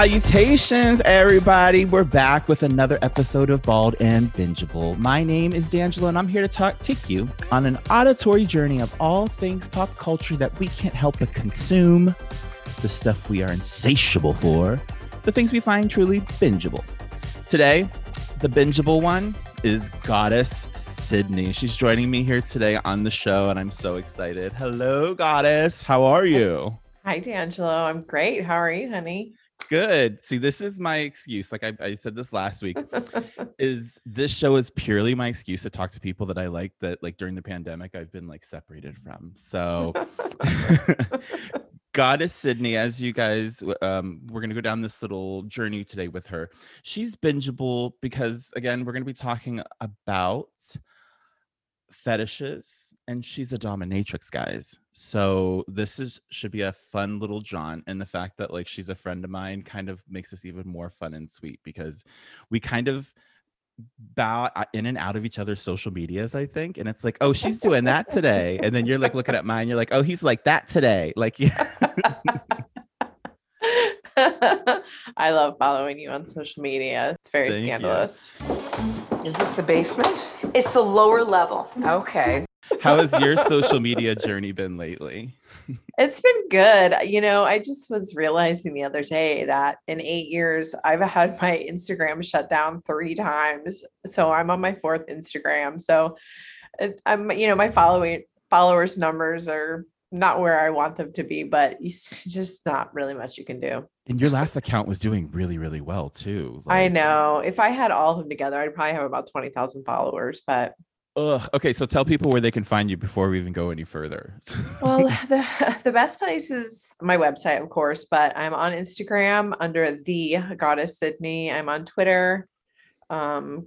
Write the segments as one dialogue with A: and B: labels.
A: Salutations, everybody. We're back with another episode of Bald and Bingeable. My name is D'Angelo, and I'm here to talk, take you on an auditory journey of all things pop culture that we can't help but consume, the stuff we are insatiable for, the things we find truly bingeable. Today, the bingeable one is Goddess Sydney. She's joining me here today on the show, and I'm so excited. Hello, Goddess. How are you?
B: Hi, D'Angelo. I'm great. How are you, honey?
A: Good. See, this is my excuse. Like I, I said this last week, is this show is purely my excuse to talk to people that I like that like during the pandemic I've been like separated from. So Goddess Sydney, as you guys, um, we're gonna go down this little journey today with her. She's bingeable because again, we're gonna be talking about fetishes and she's a dominatrix guys so this is should be a fun little jaunt and the fact that like she's a friend of mine kind of makes this even more fun and sweet because we kind of bow uh, in and out of each other's social medias i think and it's like oh she's doing that today and then you're like looking at mine you're like oh he's like that today like yeah
B: I love following you on social media. It's very Thank scandalous.
C: You. Is this the basement?
D: It's the lower level.
C: Okay.
A: How has your social media journey been lately?
B: It's been good. You know, I just was realizing the other day that in eight years, I've had my Instagram shut down three times. So I'm on my fourth Instagram. So I'm, you know, my following followers numbers are not where I want them to be, but it's just not really much you can do.
A: And your last account was doing really, really well too.
B: Like, I know. If I had all of them together, I'd probably have about 20,000 followers, but
A: Ugh. Okay, so tell people where they can find you before we even go any further.
B: well, the the best place is my website, of course, but I'm on Instagram under the Goddess Sydney. I'm on Twitter, um,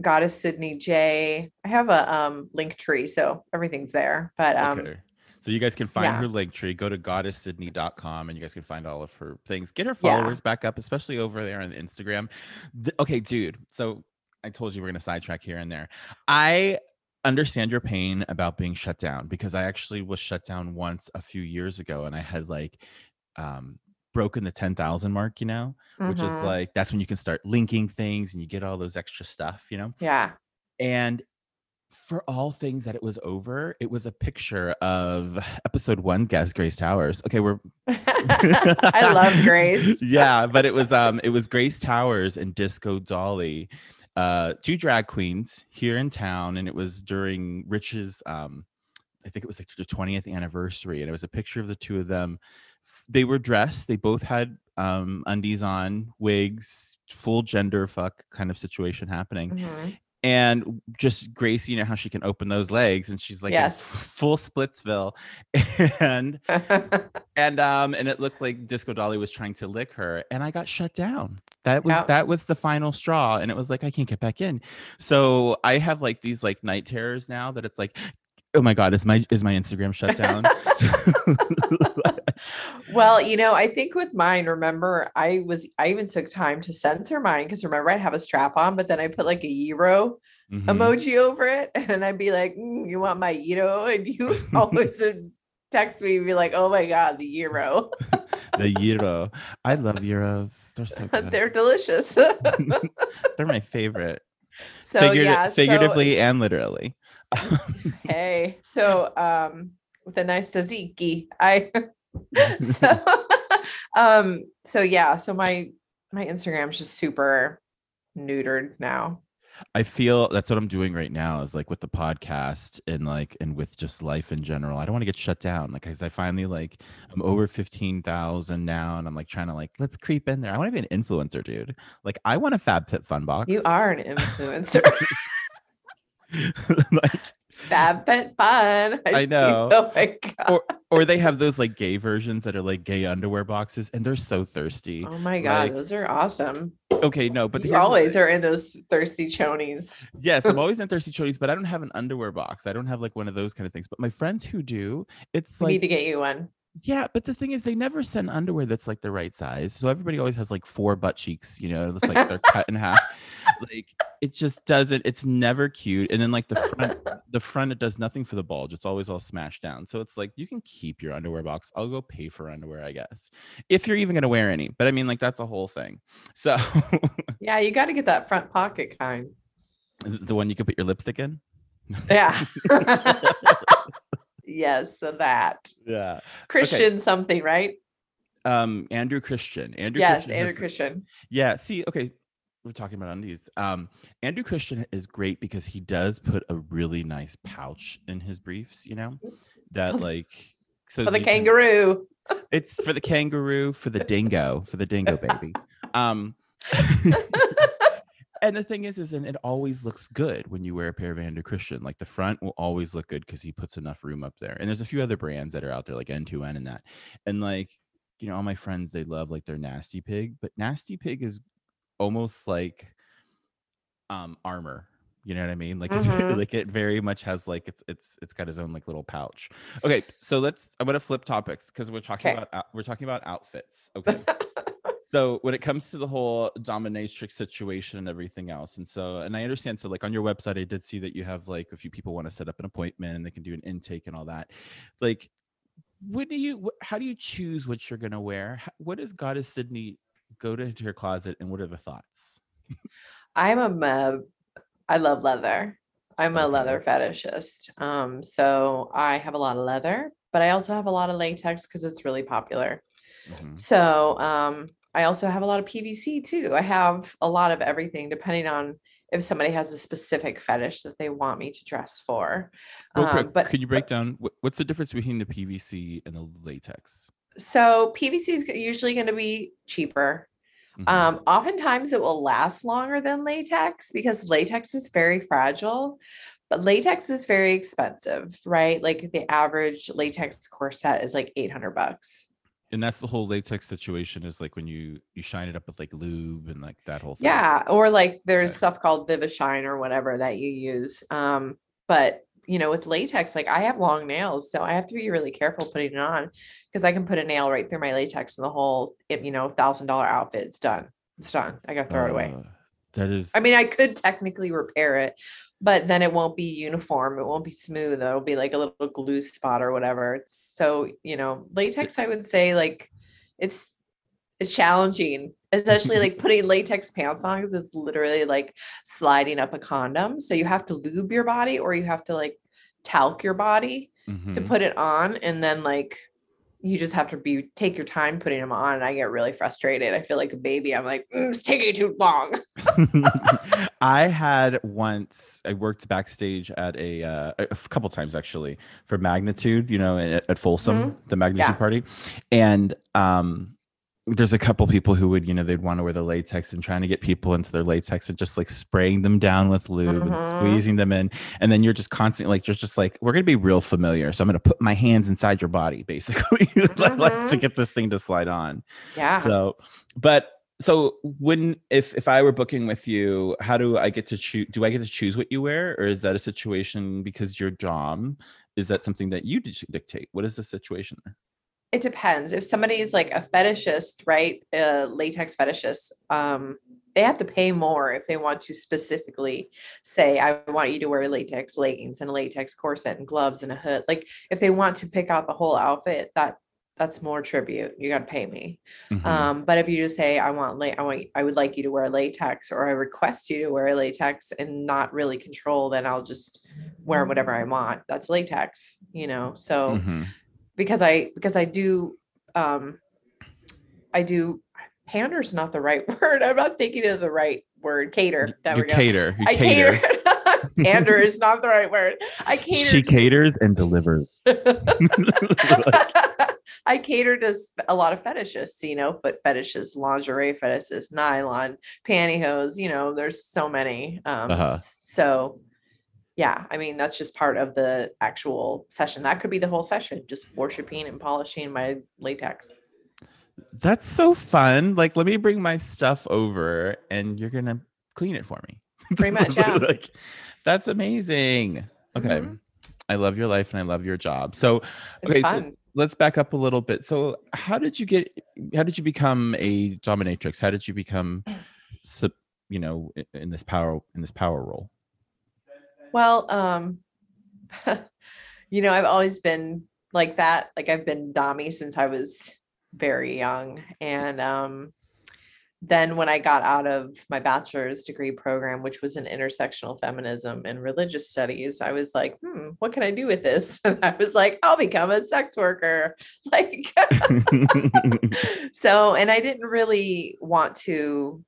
B: Goddess Sydney J. I have a um link tree, so everything's there. But um, okay.
A: So you guys can find yeah. her link tree. Go to goddesssydney.com and you guys can find all of her things. Get her followers yeah. back up, especially over there on Instagram. okay, dude. So I told you we're going to sidetrack here and there. I understand your pain about being shut down because I actually was shut down once a few years ago and I had like um broken the 10,000 mark, you know, mm-hmm. which is mm-hmm. like that's when you can start linking things and you get all those extra stuff, you know.
B: Yeah.
A: And for all things that it was over, it was a picture of episode one guest Grace Towers. Okay, we're
B: I love Grace.
A: yeah, but it was um it was Grace Towers and Disco Dolly uh, two drag queens here in town, and it was during Rich's. Um, I think it was like the 20th anniversary, and it was a picture of the two of them. They were dressed. They both had um, undies on, wigs, full gender fuck kind of situation happening. Mm-hmm and just Grace, you know how she can open those legs, and she's like
B: yes.
A: full Splitsville, and and um and it looked like Disco Dolly was trying to lick her, and I got shut down. That was that was the final straw, and it was like I can't get back in. So I have like these like night terrors now that it's like oh my god is my is my instagram shut down?
B: Well you know i think with mine remember i was i even took time to censor mine because remember i'd have a strap on but then i put like a euro mm-hmm. emoji over it and i'd be like mm, you want my euro and you always would text me and be like oh my god the euro
A: the euro i love euros they're so good.
B: They're delicious.
A: They're my favorite. So Figurat- yeah figuratively and literally
B: hey, so um, with a nice tzatziki, I so um, so yeah, so my my Instagram is just super neutered now.
A: I feel that's what I'm doing right now is like with the podcast and like and with just life in general. I don't want to get shut down. Like I finally like I'm over fifteen thousand now and I'm like trying to like let's creep in there. I want to be an influencer, dude. Like I want a FabFitFun fun box.
B: You are an influencer. like Fab Fun.
A: I, I know. Oh my god. Or, or they have those like gay versions that are like gay underwear boxes, and they're so thirsty.
B: Oh my god, like, those are awesome.
A: Okay, no, but
B: you always are in those thirsty chonies.
A: yes, I'm always in thirsty chonies, but I don't have an underwear box. I don't have like one of those kind of things. But my friends who do, it's like
B: need to get you one.
A: Yeah, but the thing is, they never send underwear that's like the right size. So everybody always has like four butt cheeks, you know, it's like they're cut in half. Like it just doesn't. It's never cute. And then like the front, the front, it does nothing for the bulge. It's always all smashed down. So it's like you can keep your underwear box. I'll go pay for underwear, I guess, if you're even gonna wear any. But I mean, like that's a whole thing. So
B: Yeah, you got to get that front pocket kind.
A: the one you can put your lipstick in.
B: Yeah. yes, so that
A: Yeah.
B: Christian something, right?
A: Um, Andrew Christian. Andrew.
B: yes,
A: Christian
B: Andrew
A: the-
B: Christian.
A: Yeah. See, okay. We're talking about undies. Um, Andrew Christian is great because he does put a really nice pouch in his briefs, you know, that like so
B: For the
A: you can-
B: kangaroo.
A: it's for the kangaroo, for the dingo, for the dingo baby. Um and the thing is, is and it always looks good when you wear a pair of Andrew Christian. Like the front will always look good because he puts enough room up there. And there's a few other brands that are out there, like N2N and that. And like, you know, all my friends, they love like their nasty pig, but nasty pig is almost like um armor. You know what I mean? Like,
B: Mhm.
A: like it very much has like it's it's it's got his own like little pouch. Okay, so let's. I'm gonna flip topics because we're talking
B: Okay.
A: about we're talking about outfits. Okay, so when it comes to the whole dominatrix situation and everything else and so and i understand so like on your website i did see that you have like a few people want to set up an appointment and they can do an intake and all that like what do you how do you choose what you're going to wear what does goddess sydney go to into her closet and what are the thoughts
B: I'm a I love leather. I'm a
A: Okay.
B: leather fetishist. Um, so I have a lot of leather, but I also have a lot of latex because it's really popular.
A: Mhm.
B: So um, I also have a lot of PVC too. I have a lot of everything depending on if somebody has a specific fetish that they want me to dress for. Um,
A: quick,
B: but
A: could you break down what's the difference between the pvc and the latex
B: so PVC is usually going to be cheaper.
A: Mhm.
B: Um, oftentimes it will last longer than latex because latex is very fragile, but latex is very expensive, right? Like the average latex corset is like 800 bucks.
A: And that's the whole latex situation is like when you you shine it up with like lube and like that whole thing
B: Yeah, or like there's
A: Okay.
B: stuff called Vivishine or whatever that you use. Um, but you know, with latex, like I have long nails, so I have to be really careful putting it on because I can put a nail right through my latex and the whole, you know, thousand dollar outfit's done. It's done. I gotta throw it away.
A: Uh, that is
B: I mean, I could technically repair it, but then it won't be uniform. It won't be smooth. It'll be like a little glue spot or whatever. It's so, you know, latex, I would say like it's it's challenging, especially like putting latex pants on because it's literally like sliding up a condom. So you have to lube your body or you have to like talc your body to
A: Mhm.
B: put it on and then like you just have to be take your time putting them on and i get really frustrated. I feel like a baby i'm like "Mm, it's taking too long.
A: I had once I worked backstage at a uh, a couple times actually for Magnitude, you know, at, at Folsom, the Magnitude
B: Yeah.
A: party, and um, there's a couple people who would, you know, they'd want to wear the latex and trying to get people into their latex and just like spraying them down with lube and
B: Mhm.
A: squeezing them in, and then you're just constantly like, you're just like, we're gonna be real familiar, so I'm gonna put my hands inside your body, basically, like, like to
B: Mhm.
A: get this thing to slide on.
B: yeah
A: So, but so when if if I were booking with you, how do I get to choose? Do I get to choose what you wear, or is that a situation because you're Dom? Is that something that you dictate? What is the situation there?
B: It depends if somebody's like a fetishist right a latex fetishist um they have to pay more if they want to specifically say i want you to wear latex leggings and a latex corset and gloves and a hood like if they want to pick out the whole outfit that that's more tribute you got to pay me
A: Mhm.
B: Um, but if you just say, I want, la- I want, I would like you to wear latex, or I request you to wear latex and not really control, then I'll just wear whatever I want. That's latex, you know. So
A: Mhm.
B: Because I because I do, um, I do. Pander's not the right word. I'm not thinking of the right word. Cater. There
A: you
B: we go.
A: cater. You
B: I
A: cater.
B: cater. Pander is not the right word. I cater.
D: She caters and delivers.
B: I cater to a lot of fetishists, you know, foot fetishes, lingerie fetishes, nylon, pantyhose, you know, there's so many. Um,
A: Uh-huh.
B: So, yeah, I mean, that's just part of the actual session. That could be the whole session, just worshiping and polishing my latex.
A: That's so fun. Like, let me bring my stuff over, and you're gonna clean it for me.
B: Pretty much, yeah.
A: like, that's amazing. Okay.
B: Mhm.
A: I love your life and I love your job. So, okay, so let's back up a little bit. So, how did you get? How did you become a dominatrix? How did you become, you know, in this power in this power role?
B: Well, um, you know, I've always been like that. Like I've been Dami since I was very young. And um, then when I got out of my bachelor's degree program, which was in intersectional feminism and religious studies, I was like, hmm, what can I do with this? And I was like, I'll become a sex worker. Like, so, and I didn't really want to,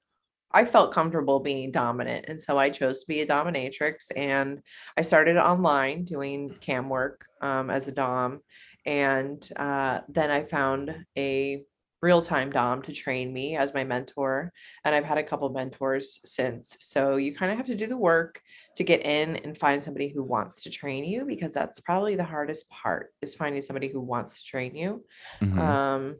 B: I felt comfortable being dominant. And so I chose to be a dominatrix and I started online doing cam work um, as a Dom. And uh, then I found a real time Dom to train me as my mentor. And I've had a couple mentors since. So you kind of have to do the work to get in and find somebody who wants to train you because that's probably the hardest part is finding somebody who wants to train you.
A: Mhm.
B: Um,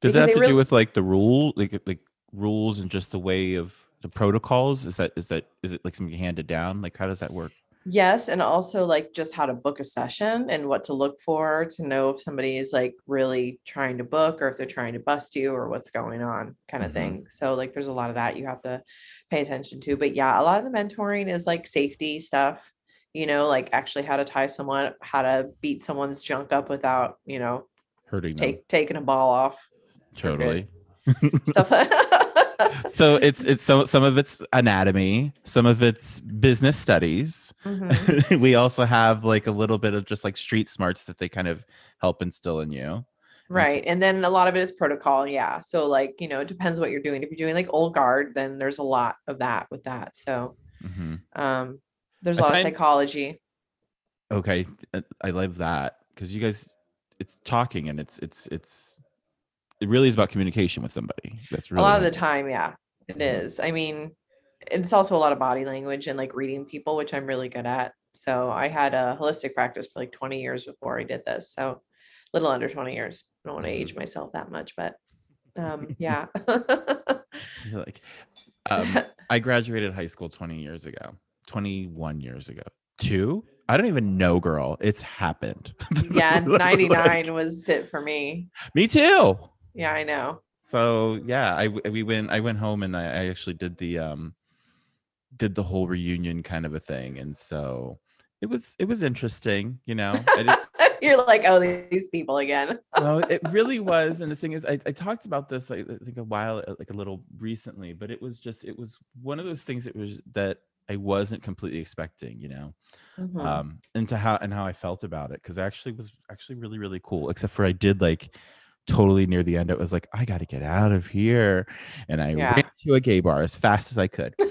A: Does that have to
B: really-
A: do with like the rule, like like rules and just the way of the protocols? Is that is that is it like something handed down? Like how does that work?
B: Yes, and also like just how to book a session and what to look for to know if somebody is like really trying to book or if they're trying to bust you or what's going on kind of
A: Mhm.
B: thing. So like there's a lot of that you have to pay attention to. But yeah, a lot of the mentoring is like safety stuff, you know, like actually how to tie someone, how to beat someone's junk up without, you know,
A: Hurting them
B: taking a ball off.
A: totally.
B: Stuff.
A: so it's it's so some of it's anatomy, some of it's business studies.
B: Mhm.
A: we also have like a little bit of just like street smarts that they kind of help instill in you.
B: Right. And then a lot of it is protocol. Yeah. So, like, you know, it depends what you're doing. If you're doing like old guard, then there's a lot of that with that. So,
A: Mhm.
B: um, there's a lot
A: find-
B: of psychology.
A: Okay, uh, I love that because you guys, it's talking and it's it's it's it really is about communication with somebody. That's really
B: a lot of the time. Yeah, it
A: Mhm.
B: I mean, it's also a lot of body language and like reading people, which I'm really good at. So, I had a holistic practice for like 20 years before I did this. So, a little under 20 years. I don't want to
A: Mhm.
B: age myself that much, but um, yeah.
A: Like, um, I graduated high school 20 years ago, 21 years ago. Two? I don't even know, girl. It's happened.
B: yeah.
A: Like,
B: 99 was it for me.
A: me too.
B: Yeah, I know.
A: So yeah, I we went. I went home and I, I actually did the um, did the whole reunion kind of a thing, and so it was it was interesting. you know
B: you're like, oh, these people again.
A: well, it really was. And the thing is, I, I talked about this, I I think a while, uh, like a little recently, but it was just, it was one of those things that was that I wasn't completely expecting, you know,
B: Mhm.
A: um, into how and how I felt about it. Cause actually was actually really, really cool, except for I did like totally near the end, it was like, I got to get out of here. And I
B: Yeah.
A: ran to a gay bar as fast as I could.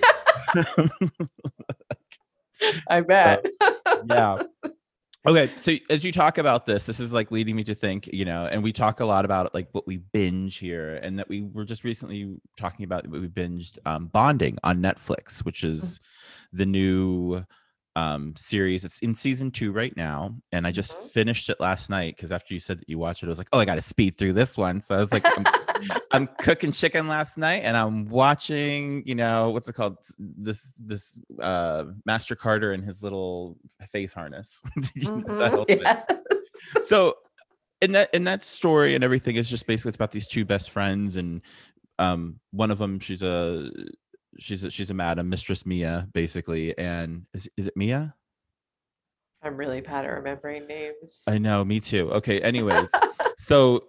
B: I bet.
A: yeah. Okay, so as you talk about this, this is like leading me to think, you know, and we talk a lot about like what we binge here, and that we were just recently talking about what we binged um, Bonding on Netflix, which is the new um series. It's in season two right now, and I just
B: Mhm.
A: finished it last night because after you said that you watched it, I was like, oh, I got to speed through this one. So I was like, I'm, I'm cooking chicken last night and I'm watching, you know, what's it called? This this uh Master Carter and his little face harness. You know, that
B: Mhm,
A: whole
B: yes.
A: So in that in that story and everything is just basically it's about these two best friends and um one of them she's a she's a, she's a madam mistress Mia basically and is is it Mia?
B: I'm really bad at remembering names.
A: I know, me too. Okay, anyways. so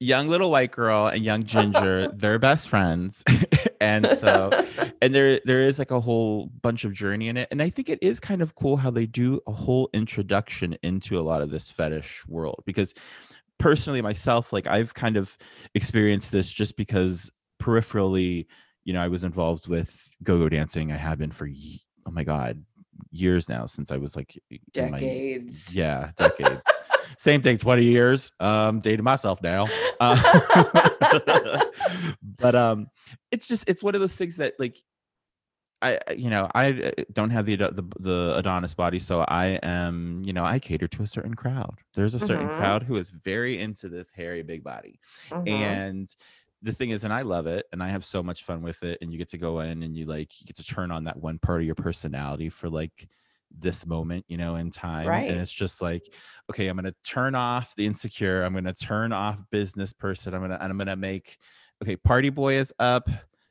A: young little white girl and young ginger, they're best friends. and so and there there is like a whole bunch of journey in it. And I think it is kind of cool how they do a whole introduction into a lot of this fetish world because personally myself, like I've kind of experienced this just because peripherally, you know, I was involved with go-go dancing. I have been for oh my god, years now since I was like in my
B: Decades.
A: yeah, decades. Same thing, 20 years. Um, dating myself now. Uh, but um, it's just it's one of those things that like I you know I uh, don't have the the the Adonis body, so I am you know I cater to a certain crowd. There's a certain
B: Mhm.
A: crowd who is very into this hairy big body,
B: Mhm.
A: and the thing is and i love it and i have so much fun with it and you get to go in and you like you get to turn on that one part of your personality for like this moment, you know, in time.
B: Right.
A: And it's just like, okay, I'm gonna turn off the insecure, I'm gonna turn off business person, I'm gonna and I'm gonna make okay, party boy is up,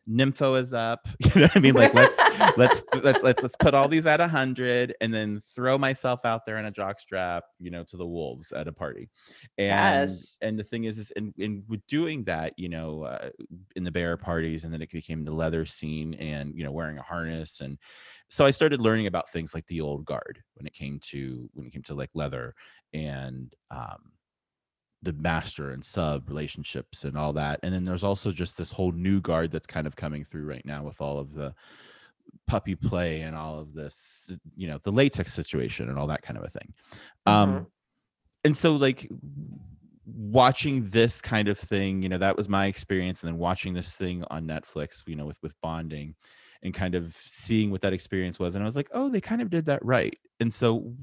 A: nympho is up. You know what I mean? Like let's let's let's let's let's put all these at a hundred and then throw myself out there in a jock strap, you know, to the wolves at a party. And
B: Yes.
A: and the thing is, is in, in with doing that, you know, uh, in the bear parties, and then it became the leather scene, and you know, wearing a harness, and so I started learning about things like the old guard when it came to when it came to like leather and um the master and sub relationships and all that. And then there's also just this whole new guard that's kind of coming through right now with all of the puppy play and all of this, you know, the latex situation and all that kind of a thing. Um
B: Mhm.
A: and so like watching this kind of thing, you know, that was my experience and then watching this thing on Netflix, you know, with with bonding and kind of seeing what that experience was and I was like, "Oh, they kind of did that right." And so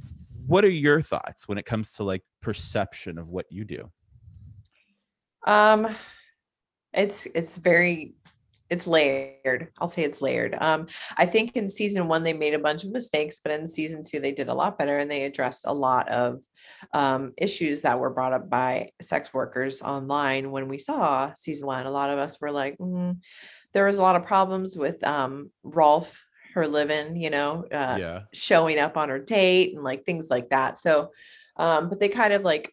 A: what are your thoughts when it comes to like perception of what you do?
B: Um, it's it's very it's layered. I'll say it's layered. Um, I think in season one they made a bunch of mistakes, but in season two they did a lot better and they addressed a lot of um, issues that were brought up by sex workers online. When we saw season one, a lot of us were like, "Mm." there was a lot of problems with um, Rolf, her living, you know, uh,
A: yeah.
B: showing up on her date and like things like that. So, um, but they kind of like,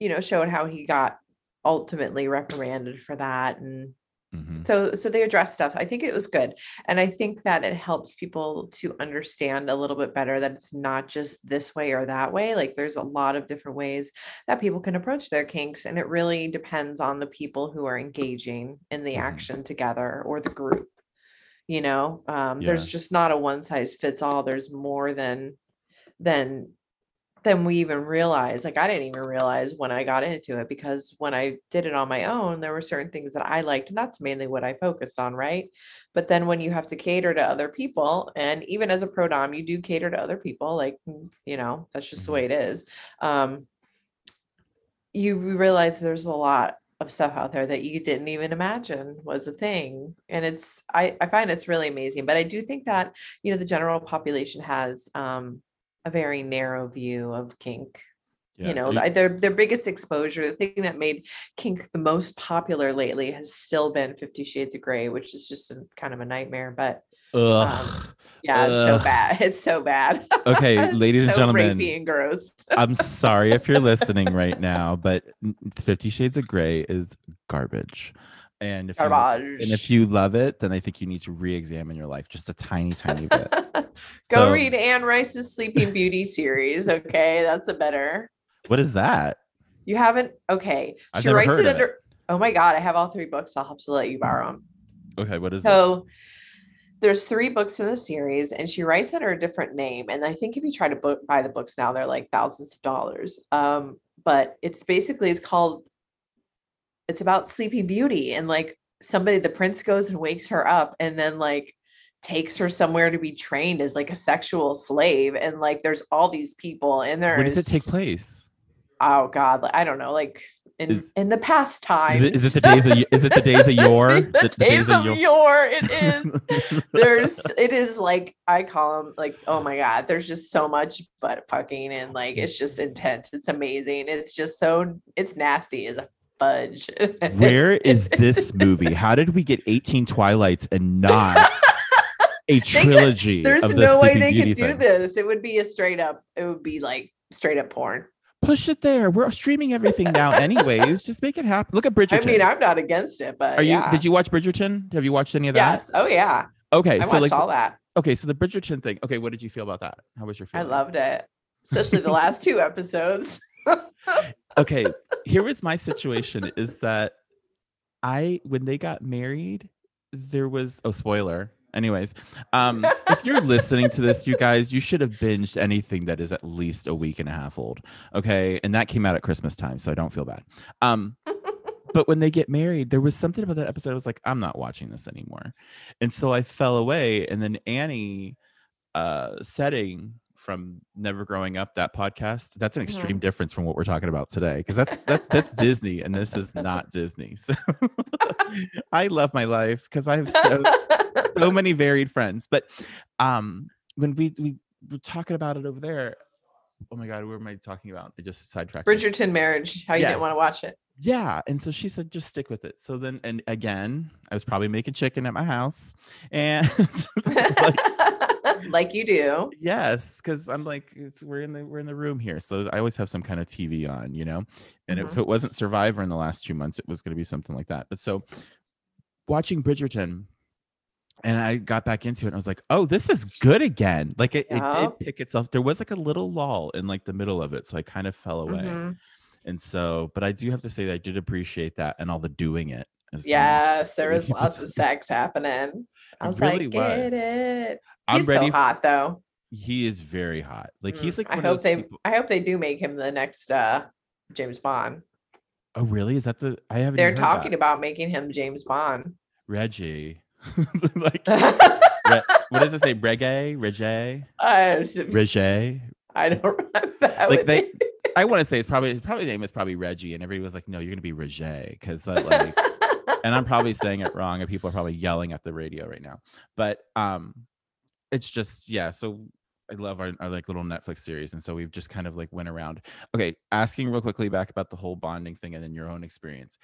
B: you know, showed how he got ultimately reprimanded for that. And
A: Mhm.
B: so, so they addressed stuff. I think it was good. And I think that it helps people to understand a little bit better that it's not just this way or that way. Like there's a lot of different ways that people can approach their kinks. And it really depends on the people who are engaging in the
A: Mhm.
B: action together or the group you know um
A: Yeah.
B: there's just not a one size fits all there's more than than than we even realize like i didn't even realize when i got into it because when i did it on my own there were certain things that i liked and that's mainly what i focused on right but then when you have to cater to other people and even as a pro dom you do cater to other people like mm, you know that's just the
A: Mhm.
B: way it is um you realize there's a lot of stuff out there that you didn't even imagine was a thing and it's i i find it's really amazing but i do think that you know the general population has um a very narrow view of kink
A: Yeah.
B: you know their their biggest exposure the thing that made kink the most popular lately has still been 50 shades of grey which is just a, kind of a nightmare but
A: Ugh.
B: Um, yeah it's so bad it's so bad
A: Okay, ladies and
B: so
A: gentlemen,
B: rapey and gross
A: I'm sorry if you're listening right now, but Fifty Shades of Grey is garbage. And if you,
B: garbage
A: and if you love it, then I think you need to re-examine your life just a tiny, tiny bit.
B: Go
A: So-
B: read Anne Rice's Sleeping Beauty series. Okay, that's a better.
A: What is that?
B: You haven't? Okay,
A: I've
B: she writes
A: heard
B: it
A: of it.
B: under. Oh my god, I have all three books. I'll have to let you borrow them.
A: Okay, what is
B: So there's three books in the series, and she writes under a different name. And I think if you try to book, buy the books now, they're like thousands of dollars. Um, but it's basically it's called. It's about Sleeping Beauty, and like somebody, the prince goes and wakes her up, and then like takes her somewhere to be trained as like a sexual slave and like there's all these people and
A: this?
B: there
A: Where does it take place?
B: oh god like, i don't know like in
A: Is-
B: in the past time.
A: Is it, is it the days of is it the days of yore?
B: the, days of yore it is there's it is like i call them like oh my god there's just so much butt fucking and like it's just intense it's amazing it's just so it's nasty as a fudge
A: Where is this movie? How did we get 18 Twilights and not a trilogy?
B: there's
A: of
B: no way they could do
A: thing?
B: this it would be a straight up it would be like straight up porn
A: Push it there. We're streaming everything now, anyways. Just make it happen. Look at Bridgerton.
B: i mean i'm not against it but
A: Are you?
B: yeah.
A: Did you watch Bridgerton? Have you watched any of that?
B: yes oh yeah
A: Okay,
B: i
A: so
B: watched
A: like,
B: all that
A: okay, so the Bridgerton thing. Okay, what did you feel about that? How was your feeling?
B: i loved it especially the last two episodes
A: okay here was my situation is that i when they got married there was oh spoiler anyways um if you're listening to this you guys you should have binged anything that is at least a week and a half old okay? And that came out at christmas time so i don't feel bad. Um but when they get married there was something about that episode i was like i'm not watching this anymore. And so i fell away and then annie uh setting from never growing up that podcast that's an extreme difference from what we're talking about today because that's that's that's disney and this is not disney. So i love my life because i have so so many varied friends but um when we we we're talking about it over there. Oh my god, where am I talking about? I just sidetracked.
B: me. Bridgerton marriage. How you didn't want to watch it?
A: Yeah, and so she said, just stick with it. So then, and again, I was probably making chicken at my house, and
B: like, like, you do.
A: Yes, because I'm like, we're in the we're in the room here, so I always have some kind of TV on, you know. And mm-hmm. if it wasn't Survivor in the last two months, it was going to be something like that. But so, watching Bridgerton, and I got back into it. And I was like, oh, this is good again. Like it, it did pick itself. There was like a little lull in like the middle of it, so I kind of fell away. Mm-hmm. And so, but I do have to say that I did appreciate that and all the doing it.
B: Yes, there was lots of sex happening. I was really like, was. get it. I'm he's ready. So hot though.
A: He is very hot. Like he's mm, like.
B: I hope they. People... I hope they do make him the next uh James Bond.
A: Oh really? Is that the? I haven't.
B: They're talking that. about making him James Bond.
A: Reggie. like, re, what does it say? Reggae, Reggae, uh, Reggae.
B: I don't remember.
A: Like they, I want to say it's probably probably name is probably Reggie, and everybody was like, "No, you're gonna be Reggae," because like, and I'm probably saying it wrong, and people are probably yelling at the radio right now. But um, it's just yeah. So I love our, our like little Netflix series, and so we've just kind of like went around. Okay, asking real quickly back about the whole bonding thing, and then your own experience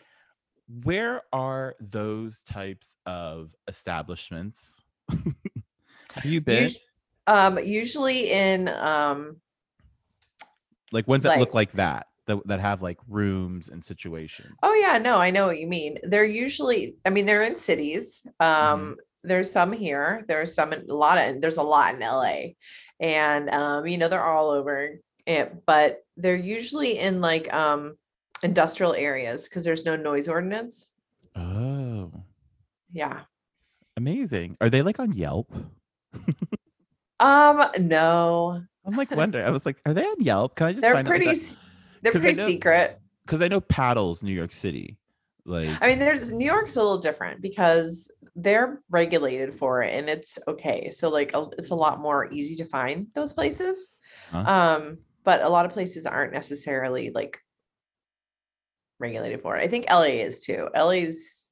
A: where are those types of establishments? Have you been?
B: Usually, um, usually in um,
A: like ones that like, look like that, that that have like rooms and situation.
B: Oh yeah, no, I know what you mean. They're usually, I mean, they're in cities. Um, mm-hmm. There's some here. There's some in, a lot of. There's a lot in LA, and um, you know they're all over. It, but they're usually in like um industrial areas because there's no noise ordinance.
A: Oh.
B: Yeah.
A: Amazing. Are they like on Yelp?
B: um, no.
A: I'm like wondering. I was like, are they on Yelp? Can I just
B: They're pretty they're pretty know, secret.
A: Because I know Paddles, New York City. Like
B: I mean, there's New York's a little different because they're regulated for it and it's okay. So like it's a lot more easy to find those places. Huh? Um, but a lot of places aren't necessarily like regulated for. I think LA is too. LA's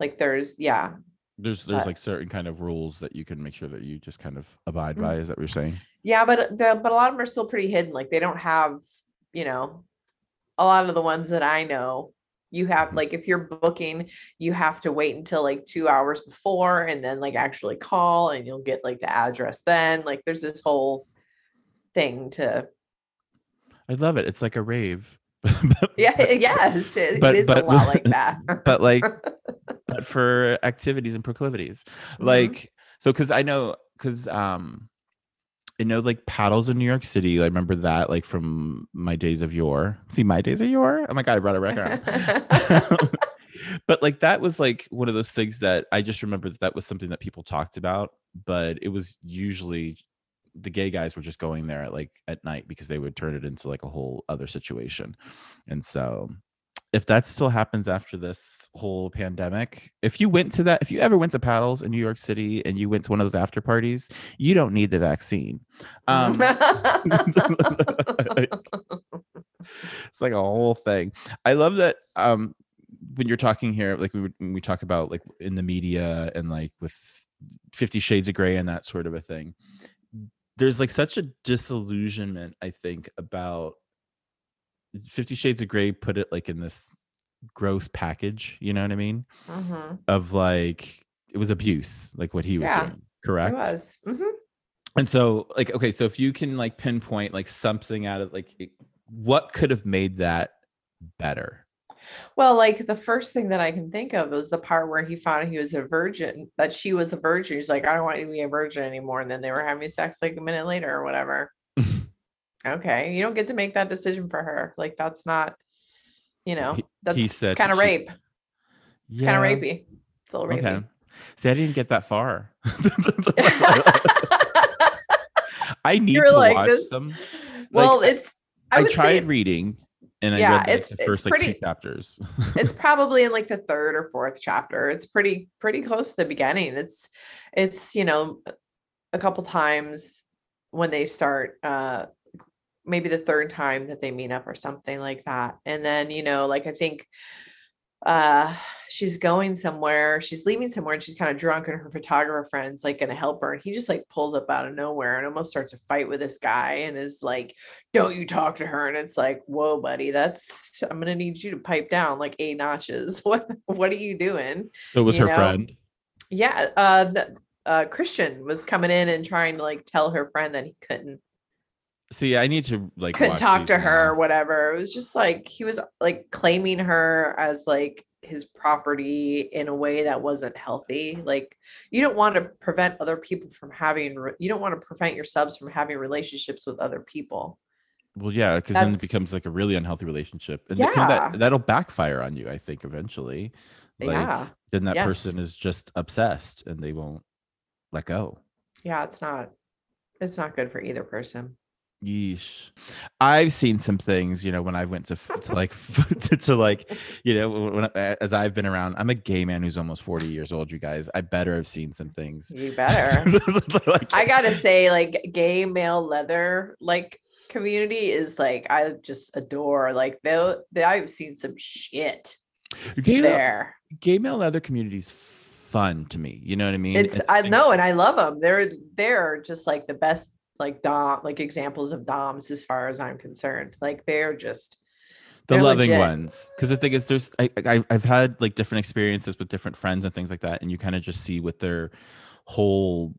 B: like there's yeah.
A: There's there's but, like certain kind of rules that you can make sure that you just kind of abide mm-hmm. by. Is that what you're saying?
B: Yeah, but the, but a lot of them are still pretty hidden. Like they don't have, you know, a lot of the ones that I know. You have mm-hmm. like if you're booking, you have to wait until like two hours before and then like actually call and you'll get like the address then. Like there's this whole thing to
A: I love it. It's like a rave
B: yeah, yes, it, but, it is but, a lot like that.
A: but like, but for activities and proclivities, mm-hmm. like so, because I know, because um, I know like paddles in New York City. I remember that like from my days of yore. See, my days of yore. Oh my god, I brought a record. but like that was like one of those things that I just remember that that was something that people talked about, but it was usually the gay guys were just going there at like at night because they would turn it into like a whole other situation. And so if that still happens after this whole pandemic, if you went to that, if you ever went to paddles in New York City and you went to one of those after parties, you don't need the vaccine. Um, it's like a whole thing. I love that um, when you're talking here, like we when we talk about like in the media and like with Fifty Shades of Grey and that sort of a thing there's like such a disillusionment i think about 50 shades of grey put it like in this gross package you know what i mean mm-hmm. of like it was abuse like what he was yeah, doing correct it was mm-hmm. and so like okay so if you can like pinpoint like something out of like what could have made that better
B: well, like the first thing that I can think of was the part where he found he was a virgin, that she was a virgin. He's like, I don't want you to be a virgin anymore. And then they were having sex like a minute later or whatever. okay. You don't get to make that decision for her. Like that's not, you know, that's he said kind of rape. Yeah. Kind of rapey. It's a little rapey. Okay.
A: See, I didn't get that far. I need You're to like watch this... them.
B: Well, it's
A: I, I tried reading and I yeah, read like, it's the first it's like two chapters.
B: it's probably in like the third or fourth chapter. It's pretty pretty close to the beginning. It's it's you know a couple times when they start uh maybe the third time that they meet up or something like that. And then you know like I think uh she's going somewhere she's leaving somewhere and she's kind of drunk and her photographer friend's like gonna help her and he just like pulls up out of nowhere and almost starts a fight with this guy and is like don't you talk to her and it's like whoa buddy that's i'm gonna need you to pipe down like eight notches. What what are you doing?
A: It was
B: you
A: her
B: know,
A: friend.
B: yeah uh the, uh christian was coming in and trying to like tell her friend that he couldn't
A: See, I need to like
B: couldn't talk to her or whatever. It was just like he was like claiming her as like his property in a way that wasn't healthy. Like you don't want to prevent other people from having re- you don't want to prevent your subs from having relationships with other people.
A: Well, yeah, because then it becomes like a really unhealthy relationship, and
B: Yeah.
A: that that'll backfire on you. I think eventually, like
B: yeah.
A: then that
B: Yes.
A: person is just obsessed and they won't let go.
B: Yeah, it's not it's not good for either person.
A: Yeesh. I've seen some things, you know, when I went to, to like to, to like, you know, when, as I've been around. I'm a gay man who's almost 40 years old. You guys, I better have seen some things.
B: You better.
A: Like-
B: I gotta say, like gay male leather like community is like I just adore. Like they, they I've seen some shit
A: gay,
B: there.
A: gay male leather community is fun to me. You know what I mean?
B: It's
A: And
B: I know, and I love them. They're they're just like the best like dom like examples of doms as far as I'm concerned. Like they're just
A: the
B: They're
A: loving
B: legit.
A: ones because the thing is there's I, I i've had like different experiences with different friends and things like that and you kind of just see what their whole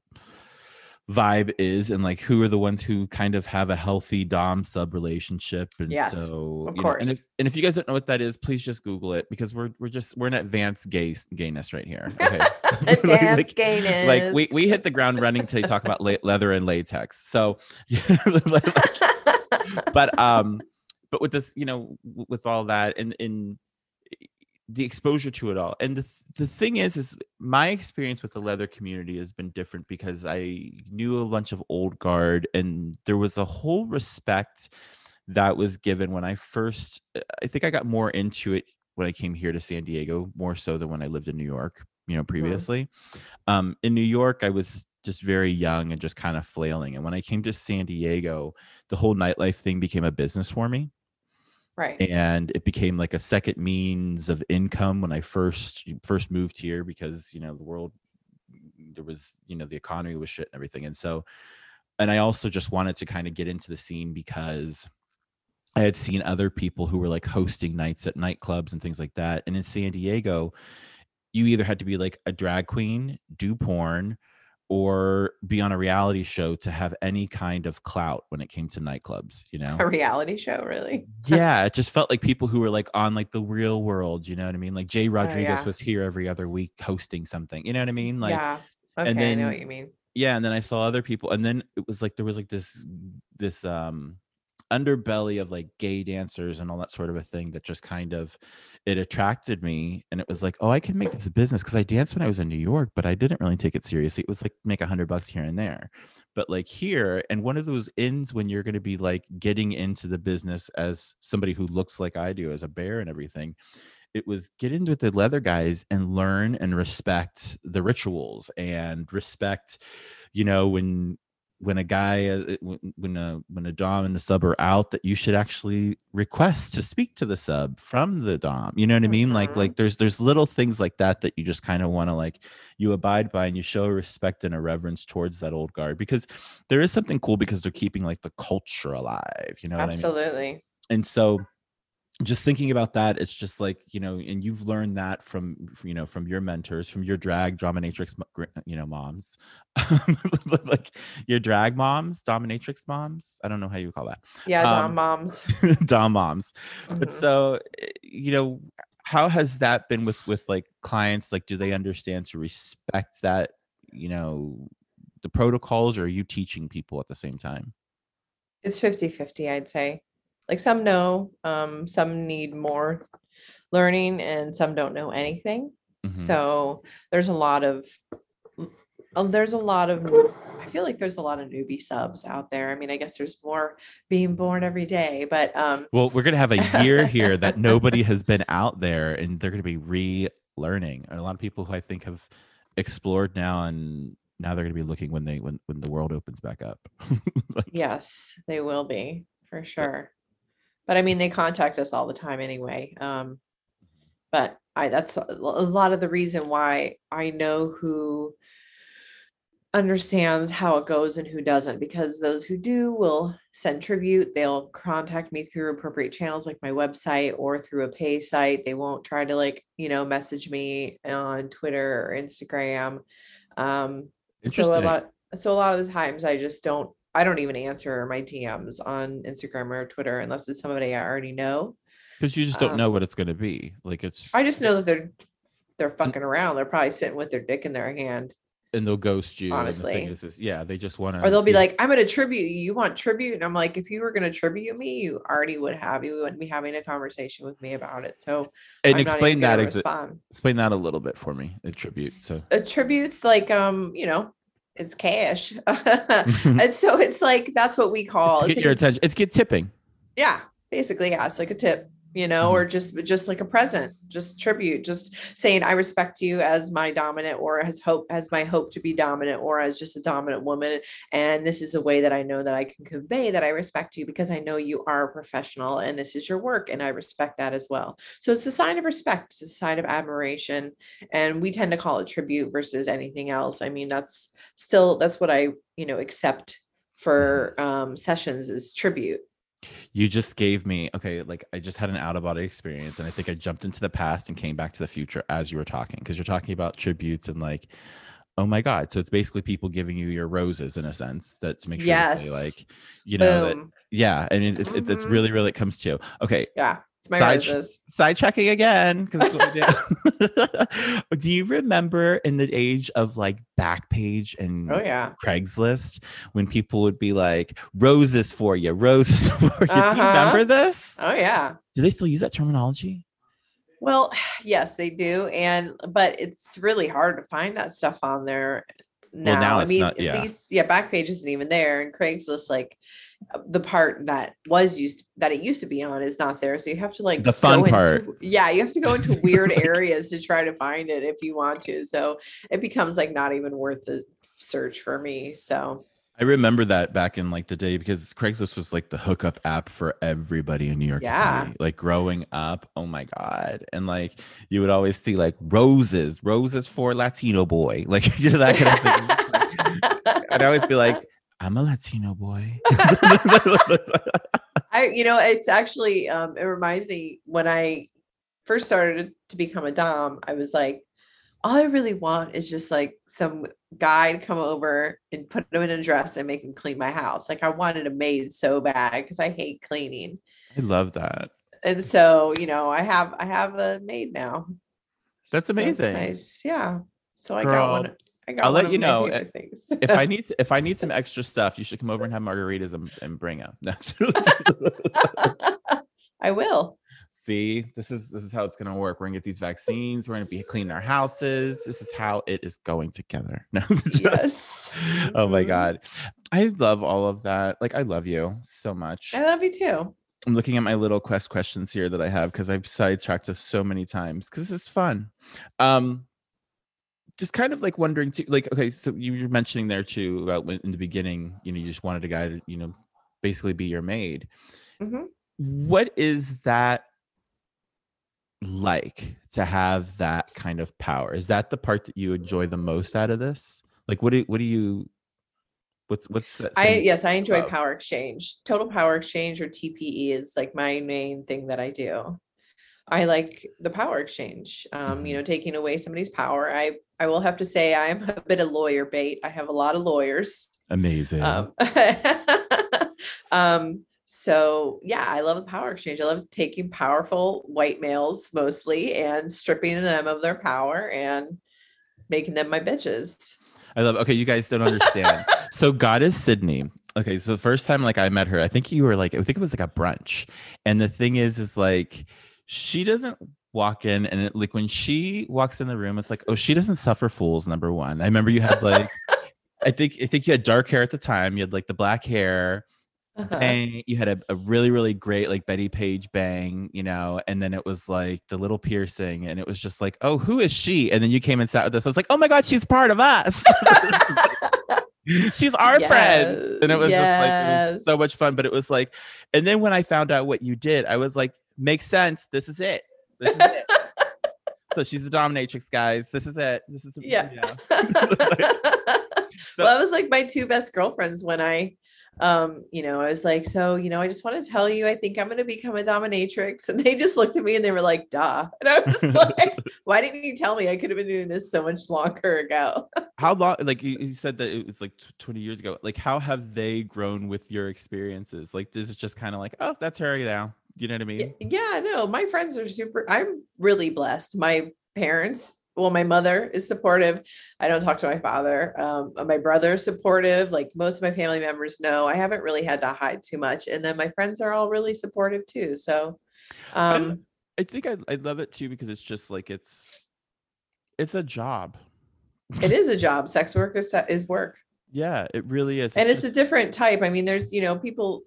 A: vibe is and like who are the ones who kind of have a healthy dom sub relationship. And
B: Yes,
A: so
B: of
A: you know, and, if, and if you guys don't know what that is please just google it because we're we're just we're an advanced gay gayness right here okay? Like-
B: advanced
A: like-
B: gayness.
A: like we we hit the ground running to talk about leather and latex. So like, but um but with this you know with all that and in the exposure to it all. And the, th- the thing is is my experience with the leather community has been different because i knew a bunch of old guard and there was a whole respect that was given when i first i think i got more into it when i came here to san diego more so than when i lived in new york you know previously. Um in new york i was just very young and just kind of flailing. And when i came to san diego the whole nightlife thing became a business for me
B: right.
A: and it became like a second means of income when I first first moved here because you know the world mm, there was you know the economy was shit and everything and so and I also just wanted to kind of get into the scene because I had seen other people who were like hosting nights at nightclubs and things like that and in San Diego you either had to be like a drag queen do porn or be on a reality show to have any kind of clout when it came to nightclubs you know
B: A reality show, really.
A: yeah, it just felt like people who were like on like the real world, you know what I mean? Like Jay Rodriguez
B: Oh, yeah.
A: was here every other week hosting something, you know what I mean? Like
B: yeah. Okay,
A: and
B: I know what you mean.
A: yeah, and then I saw other people and then it was like there was like this this um underbelly of like gay dancers and all that sort of a thing that just kind of it attracted me and it was like oh i can make this a business because i danced when i was in new york but i didn't really take it seriously. It was like make a hundred bucks here and there. But like here and one of those ends when you're going to be like getting into the business as somebody who looks like i do as a bear and everything it was get into the leather guys and learn and respect the rituals and respect you know when when a guy uh, when a when a dom and the sub are out that you should actually request to speak to the sub from the dom you know what i mean like
B: Mhm.
A: like there's there's little things like that that you just kind of want to like you abide by and you show respect and a reverence towards that old guard because there is something cool because they're keeping like the culture alive you know what i mean
B: Absolutely.
A: and so just thinking about that it's just like you know and you've learned that from you know from your mentors from your drag dominatrix you know moms like your drag moms dominatrix moms i don't know how you call that
B: Yeah, Dom
A: Um,
B: moms.
A: dom moms but
B: Mhm.
A: so eh, you know how has that been with with like clients like do they understand to respect that you know the protocols or are you teaching people at the same time
B: It's 50 50, I'd say. Like some know, um, some need more learning, and some don't know anything.
A: Mhm.
B: So there's a lot of there's a lot of I feel like there's a lot of newbie subs out there. I mean, I guess there's more being born every day, but um
A: Well, we're gonna have a year here that nobody has been out there, and they're gonna be relearning. And a lot of people who I think have explored now, and now they're gonna be looking when they when when the world opens back up. Like,
B: yes, they will be for sure. But I mean, they contact us all the time anyway. Um, but I that's a lot of the reason why I know who understands how it goes and who doesn't because those who do will send tribute. They'll contact me through appropriate channels like my website or through a pay site. They won't try to like you know message me on twitter or instagram. Um so a lot so a lot of the times i just don't i don't even answer my dms on instagram or twitter unless it's somebody i already know
A: Because you just don't
B: um,
A: know what it's going to be. Like it's,
B: i just know that they're they're fucking around they're probably sitting with their dick in their hand
A: and they'll ghost you. And the
B: honestly.
A: is, is, yeah, they just want to.
B: or they'll be like, I'm gonna tribute you. You want tribute? And I'm like, if you were gonna tribute me, you already would have. You wouldn't be having a conversation with me about it. So
A: and
B: I'm
A: explain that.
B: respond.
A: explain that a little bit for me. A tribute. So
B: Attributes like um, you know, it's cash. and so it's like that's what we call
A: it's
B: it's
A: get your attention. It's get tipping.
B: yeah, basically, yeah, it's like a tip, you know,
A: Mhm.
B: or just just like a present, just tribute, just saying I respect you as my dominant or as hope as my hope to be dominant or as just a dominant woman. And this is a way that I know that I can convey that I respect you because I know you are a professional and this is your work and I respect that as well. So it's a sign of respect, it's a sign of admiration. And we tend to call it tribute versus anything else. I mean, that's still that's what I, you know, accept for um sessions is tribute.
A: You just gave me okay. Like I just had an out of body experience, and I think I jumped into the past and came back to the future as you were talking because you're talking about tributes and like. Oh my God. So it's basically people giving you your roses in a sense that to make sure that they
B: Yes.
A: like, you know, that, yeah. And it, it's, it, it's
B: mm-hmm.
A: really, really comes to. Okay.
B: Yeah, it's my
A: Side
B: roses.
A: sidetracking again because do you remember in the age of like backpage and
B: Oh yeah.
A: craigslist when people would be like roses for you roses for you do you
B: Uh-huh.
A: remember this
B: Oh yeah.
A: do they still use that terminology
B: Well, yes, they do, and but it's really hard to find that stuff on there now.
A: Well, now
B: I mean,
A: not-
B: at
A: yeah.
B: least yeah, Backpage isn't even there, and Craigslist like the part that was used that it used to be on is not there. So you have to like
A: The fun
B: go into-
A: part.
B: yeah, you have to go into weird
A: Like-
B: areas to try to find it if you want to. So it becomes like not even worth the search for me. So
A: i remember that back in like the day because craigslist was like the hookup app for everybody in new york
B: Yeah.
A: city like growing up oh my god and like you would always see like roses roses for latino boy like you know that kind of thing I'd always be like, I'm a Latino boy.
B: I, you know, it's actually, um, it reminds me when I first started to become a Dom, I was like, all I really want is just like some guy to come over and put him in a dress and make him clean my house. Like I wanted a maid so bad because I hate cleaning.
A: I love that.
B: And so, you know, I have I have a maid now.
A: That's amazing.
B: nice. Yeah. So I
A: Girl,
B: got one. I got
A: I'll let you know. If I need if I need some extra stuff, you should come over and have margaritas and, and bring them.
B: I will.
A: See, this is this is how it's gonna work. We're gonna get these vaccines. We're gonna be cleaning our houses. This is how it is going together. No, just-
B: Yes.
A: Oh my
B: Mhm.
A: god, I love all of that. Like I love you so much.
B: I love you too.
A: I'm looking at my little quest questions here that I have because I've sidetracked us so many times because this is fun. Um, just kind of like wondering too, like, okay, so you were mentioning there too about when in the beginning, you know, you just wanted a guy to, you know, basically be your maid.
B: Mhm.
A: What is that like to have that kind of power? Is that the part that you enjoy the most out of this? Like, what do what do you? What's what's that?
B: I yes, I enjoy
A: love?
B: power exchange. Total power exchange or TPE is like my main thing that I do. I like the power exchange. Um, you know, taking away somebody's power. I I will have to say I'm a bit of lawyer bait. I have a lot of lawyers.
A: Amazing.
B: Um, um so yeah, I love the power exchange. I love taking powerful white males mostly and stripping them of their power and making them my bitches.
A: I love. Okay, you guys don't understand. so God is Sydney. Okay, so the first time like I met her, I think you were like I think it was like a brunch, and the thing is, is like she doesn't walk in and it, like when she walks in the room, it's like oh she doesn't suffer fools. Number one, I remember you had like I think I think you had dark hair at the time. You had like the black hair.
B: Uh-huh.
A: Bang, you had a, a really really great like Bettie Page bang, you know, and then it was like the little piercing, and it was just like, oh, who is she? And then you came and sat with us. I was like, oh my god, she's part of us. she's our friend and it was just like it was so much fun but it was like and then when i found out what you did i was like makes sense this is it this is it so she's a dominatrix, guys. This is it. This is
B: Yeah.
A: So-
B: well, that was like my two best girlfriends when I, um, you know, I was like, so, you know, I just want to tell you, I think I'm going to become a dominatrix. And they just looked at me and they were like, duh. And I was like, why didn't you tell me I could have been doing this so much longer ago?
A: how long? Like you, you said that it was like tw- 20 years ago. Like how have they grown with your experiences? Like this is just kind of like, oh, that's her now? You know what I mean?
B: Yeah, no, my friends are super. I'm really blessed. My parents, well, my mother is supportive. I don't talk to my father. Um, my brother's supportive. Like most of my family members know, I haven't really had to hide too much. And then my friends are all really supportive too. So, um,
A: I think I, I love it too because it's just like it's it's a job.
B: it is a job. Sex work is is work,
A: Yeah, it really is.
B: and it's a
A: just-
B: different type. I mean, there's you know people.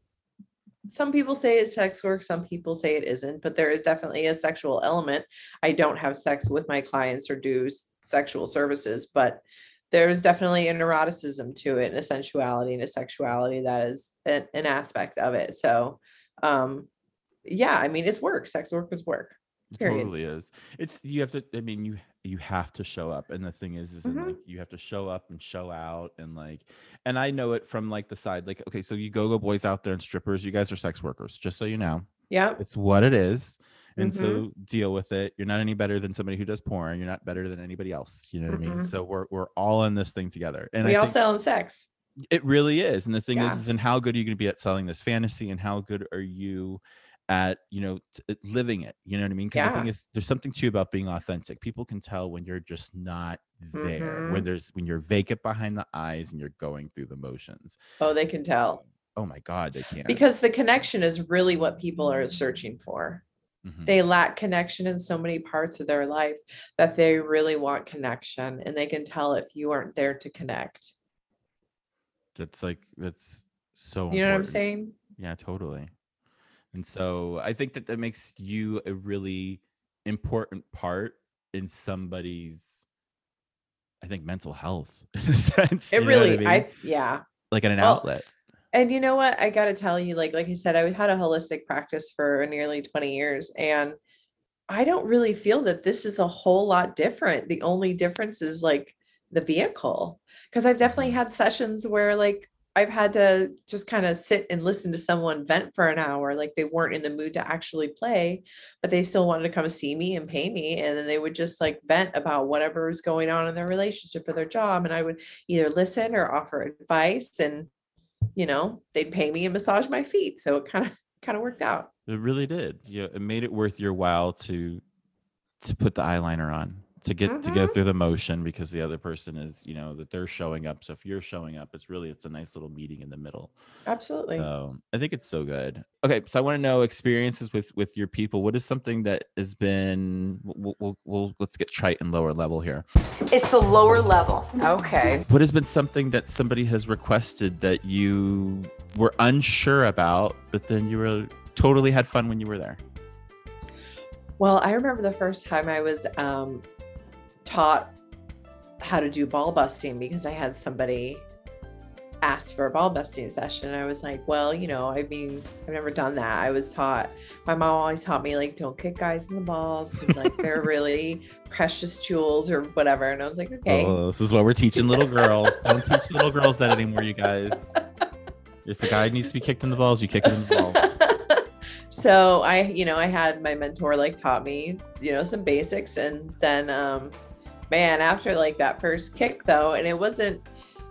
B: Some people say it's sex work, some people say it isn't, but there is definitely a sexual element. I don't have sex with my clients or do sexual services, but there's definitely an eroticism to it and a sensuality and a sexuality that is an, an aspect of it. So, um, yeah, I mean, it's work. Sex work is work.
A: It
B: period.
A: totally is. It's you have to. I mean, you you have to show up, and the thing is, is
B: Mhm.
A: like you have to show up and show out, and like, and I know it from like the side. Like, okay, so you go go boys out there and strippers, you guys are sex workers, just so you know.
B: Yeah.
A: It's what it is. And
B: Mhm.
A: so deal with it. You're not any better than somebody who does porn. You're not better than anybody else. You know what I mean? So we're we're all in this thing together. And
B: we
A: I
B: all sell sex.
A: it really is. And the thing
B: Yeah.
A: is, is, and how good are you going to be at selling this fantasy, and how good are you at you know t- uh, living it? You know what I mean? Because the
B: Yeah.
A: thing is, there's something too about being authentic. People can tell when you're just not there. When
B: Mhm.
A: there's when you're vacant behind the eyes and you're going through the motions.
B: Oh, they can tell.
A: Oh my God, they can't.
B: because the connection is really what people are searching for.
A: Mhm.
B: They lack connection in so many parts of their life that they really want connection, and they can tell if you aren't there to connect.
A: that's like that's so.
B: You know what I'm saying?
A: Yeah, totally. And so I think that that makes you a really important part in somebody's, I think, mental health in a sense.
B: It
A: you know what
B: really,
A: mean?
B: I yeah.
A: like in an
B: well,
A: outlet.
B: And you know what? I got to tell you, like like I said, I had a holistic practice for nearly 20 years, and I don't really feel that this is a whole lot different. The only difference is like the vehicle, because I've definitely
A: Mhm.
B: had sessions where like I've had to just kind of sit and listen to someone vent for an hour, like they weren't in the mood to actually play, but they still wanted to come see me and pay me, and then they would just like vent about whatever was going on in their relationship or their job, and I would either listen or offer advice and you know, they'd pay me and massage my feet. So it kind of kind of worked out.
A: It really did. Yeah, it made it worth your while to to put the eyeliner on, to get to go
B: Mhm.
A: through the motion because the other person is, you know, that they're showing up. So if you're showing up, it's really it's a nice little meeting in the middle.
B: Absolutely.
A: So I think it's so good. Okay, so I want to know experiences with with your people. What is something that has been? We'll, we'll, we'll let's get trite and lower level here.
C: It's the lower level. Okay.
A: What has been something that somebody has requested that you were unsure about, but then you were totally had fun when you were there?
B: Well, I remember the first time I was um, taught how to do ball busting because I had somebody ask for a ball busting session. I was like, well, you know, I mean, I've never done that. I was taught, my mom always taught me, like, don't kick guys in the balls because, like, they're really precious jewels or whatever. And I was like, okay.
A: Oh, this is what we're teaching little girls. Don't teach little girls that anymore, you guys. If a guy needs to be kicked in the balls, you kick him in the balls.
B: so I, you know, I had my mentor like taught me, you know, some basics. And then, um, man, after like that first kick though, and it wasn't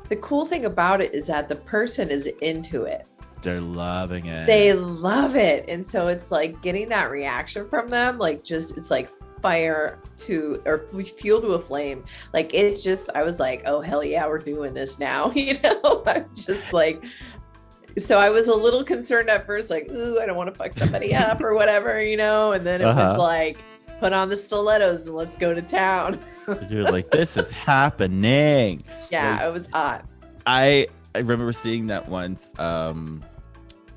B: the cool thing about it is that the person is into it.
A: They're loving it.
B: They love it. And so it's like getting that reaction from them, like just it's like fire to or fuel to a flame. Like it just I was like, oh hell yeah, we're doing this now. You know, I'm just like so I was a little concerned at first, like, ooh, I don't want to fuck somebody up or whatever, you know. And then it
A: Uh-huh.
B: was like, put on the stilettos and let's go to town.
A: You're like, this is happening.
B: Yeah,
A: Like-
B: it was hot.
A: I I remember seeing that once. Um,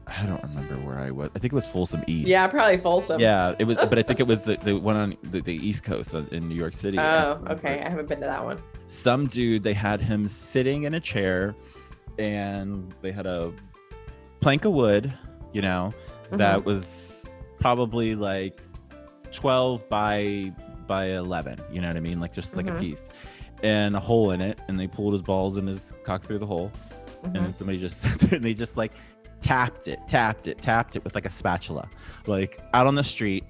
A: I don't remember where I was. I think it was Folsom East.
B: Yeah, probably Folsom.
A: Yeah, it was, but I think it was the, the one on the, the East Coast in New York City.
B: Oh,
A: remember.
B: okay. I haven't been to that one.
A: Some dude, they had him sitting in a chair, and they had a plank of wood, you know,
B: Mm-hmm.
A: that was probably like 12 by by 11. You know what I mean? Like just like
B: Mhm.
A: a piece and a hole in it. And they pulled his balls and his cock through the hole. And
B: Mhm.
A: then somebody just, and they just like tapped it, tapped it, tapped it with like a spatula, like out on the street.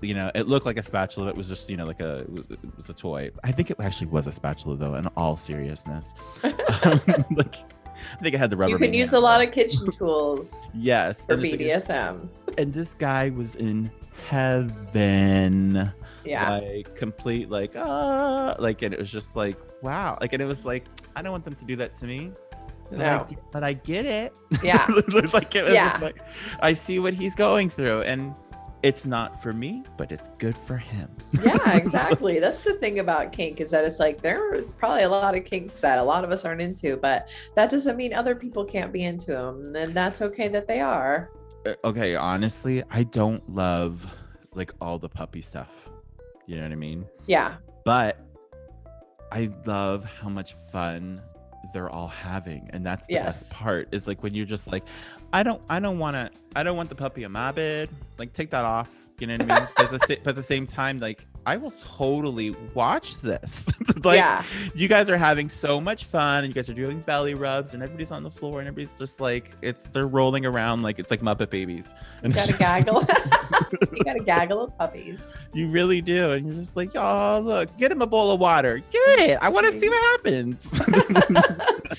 A: You know, it looked like a spatula. but It was just, you know, like a, it was, it was a toy. I think it actually was a spatula though, in all seriousness. Um, like, I think it had the rubber.
B: you can use a
A: handle.
B: lot of kitchen tools
A: yes
B: for
A: and thing is-
B: BDSM.
A: and this guy was in heaven
B: Yeah.
A: like complete like ah like and it was just like wow like and it was like i don't want them to do that to me but,
B: No.
A: I, but I get it
B: Yeah.
A: like it was
B: Yeah.
A: like i see what he's going through and it's not for me but it's good for him
B: yeah, exactly. That's the thing about kink is that it's like there's probably a lot of kinks that a lot of us aren't into, but that doesn't mean other people can't be into them. And that's okay that they are.
A: Uh, okay honestly i don't love like all the puppy stuff you know what i mean
B: Yeah.
A: but I love how much fun they're all having and that's the
B: Yes.
A: best part is like when you're just like I don't I don't want to I don't want the puppy in my bed like take that off you know what I mean but, the, but at the same time like I will totally watch this like
B: yeah.
A: you guys are having so much fun and you guys are doing belly rubs and everybody's on the floor and everybody's just like it's they're rolling around like it's like Muppet babies and
B: You gotta
A: just-
B: gaggle. you gotta gaggle of puppies.
A: you really do and you're just like oh look get him a bowl of water get it I want to see what happens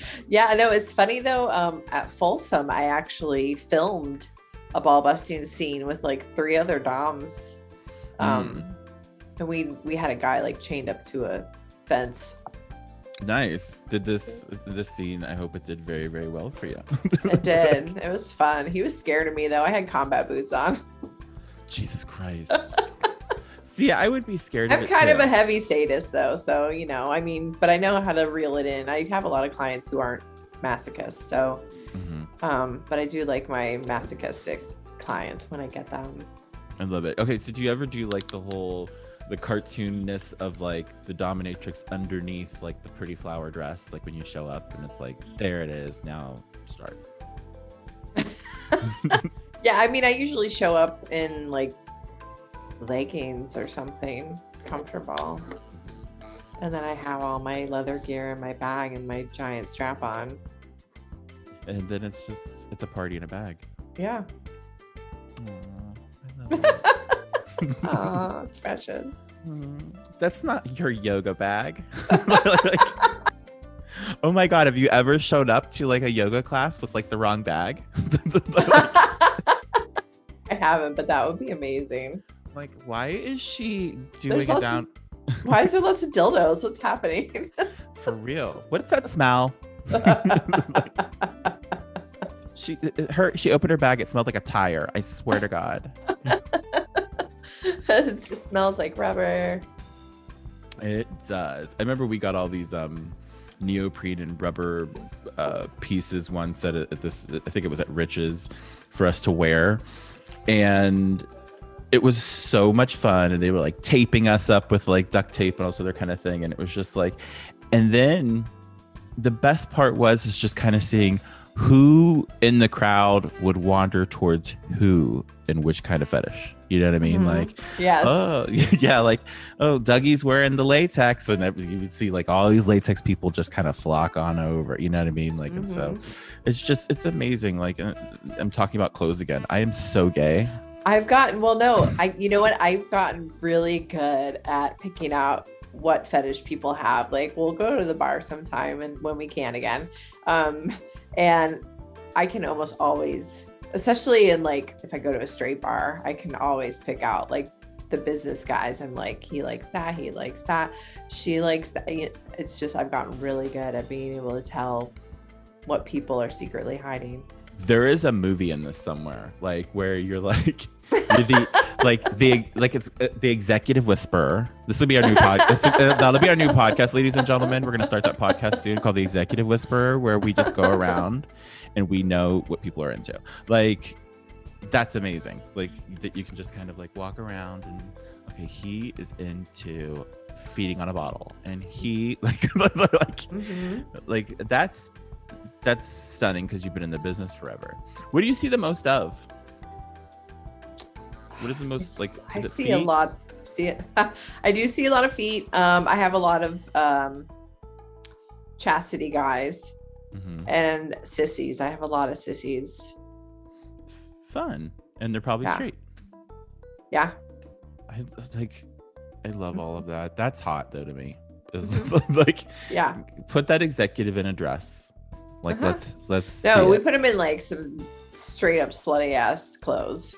B: Yeah, I know it's funny though. Um, at Folsom, I actually filmed a ball busting scene with like three other doms. Um, and we we had a guy like chained up to a fence.
A: Nice. Did this this scene? I hope it did very very well for you.
B: It did. it was fun. He was scared of me though. I had combat boots on.
A: Jesus Christ. See, I would be scared.
B: I'm
A: of it
B: kind of a heavy sadist though, so you know, I mean, but I know how to reel it in. I have a lot of clients who aren't masochists, so
A: Mhm.
B: um, but I do like my masochistic clients when I get them.
A: I love it. Okay, so do you ever do like the whole the cartoonness of like the dominatrix underneath like the pretty flower dress, like when you show up and it's like there it is. Now start.
B: Yeah, I mean, I usually show up in like leggings or something comfortable. And then I have all my leather gear in my bag and my giant strap on.
A: And then it's just it's a party in a bag.
B: Yeah.
A: Aw, I love it.
B: It's precious.
A: Mm, That's not your yoga bag. Like, oh my god, have you ever showed up to like a yoga class with like the wrong bag?
B: I haven't, but that would be amazing.
A: like, why is she doing
B: There's
A: it
B: lots
A: down
B: Why is there lots of dildos? What's happening?
A: for real? What's that smell? She her she opened her bag, it smelled like a tire. I swear to God.
B: it smells like rubber.
A: It does. I remember we got all these um neoprene and rubber uh pieces once at, at this I think it was at Rich's for us to wear. And it was so much fun and they were like taping us up with like duct tape and all this other kind of thing and it was just like and then the best part was is just kind of seeing who in the crowd would wander towards who and which kind of fetish you know what i mean
B: Mhm.
A: like
B: Yes.
A: Oh, yeah, like oh, Dougie's wearing the latex, and you would see like all these latex people just kind of flock on over. You know what I mean? Like, and so
B: Mm-hmm.
A: it's just it's amazing. Like, uh, I'm talking about clothes again. I am so gay.
B: I've gotten well no, I you know what? I've gotten really good at picking out what fetish people have. Like we'll go to the bar sometime and when we can again. Um and I can almost always especially in like if I go to a straight bar, I can always pick out like the business guys. I'm like, he likes that, he likes that, she likes that. It's just I've gotten really good at being able to tell what people are secretly hiding.
A: There is a movie in this somewhere, like where you're like you're the like the like it's uh, the executive whisperer. This will be our new podcast. Uh, that'll be our new podcast, ladies and gentlemen. We're gonna start that podcast soon called the Executive Whisperer, where we just go around and we know what people are into. Like that's amazing. Like that you can just kind of like walk around and okay, he is into feeding on a bottle, and he like like
B: Mhm.
A: like that's that's stunning because you've been in the business forever. What do you see the most of? What is the most like?
B: I see a lot see it. I do see a lot of feet. Um, I have a lot of um, chastity guys
A: Mhm.
B: and sissies. I have a lot of sissies.
A: Fun, and they're probably
B: Yeah.
A: straight.
B: Yeah.
A: I like. I love all of that. That's hot though to me. Is
B: Mm-hmm.
A: like
B: Yeah.
A: put that executive in a dress. Like
B: Uh-huh.
A: let's let's.
B: No, we
A: it.
B: put them in like some straight up slutty ass clothes.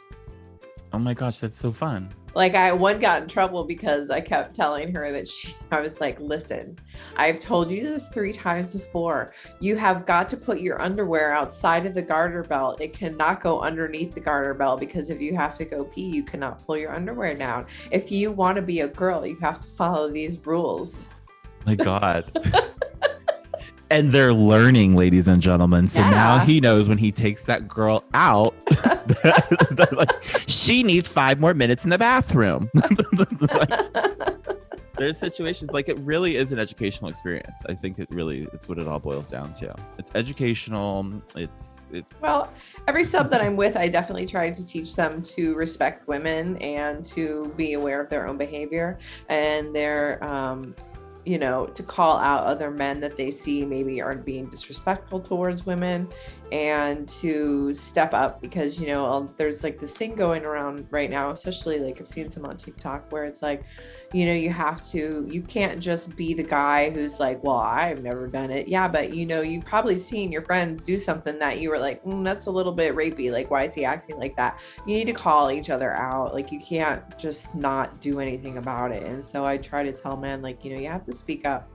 A: Oh my gosh, that's so fun.
B: Like I one got in trouble because I kept telling her that she I was like, listen, I've told you this three times before. You have got to put your underwear outside of the garter belt. It cannot go underneath the garter belt because if you have to go pee, you cannot pull your underwear down. If you want to be a girl, you have to follow these rules.
A: My God. and they're learning, ladies and gentlemen. So now he knows when he takes that girl out, that, like, she needs five more minutes in the bathroom. Like, there's situations like it really is an educational experience. I think it really it's what it all boils down to. It's educational. It's it's
B: Well, every sub that I'm with, I definitely try to teach them to respect women and to be aware of their own behavior and their, um, you know, to call out other men that they see maybe are being disrespectful towards women and to step up because, you know, there's like this thing going around right now, especially like I've seen some on TikTok where it's like, you know, you have to, you can't just be the guy who's like, well, I've never done it. Yeah, but you know, you've probably seen your friends do something that you were like, mm, that's a little bit rapey. Like, why is he acting like that? You need to call each other out. Like, you can't just not do anything about it. And so I try to tell men, like, you know, you have to speak up.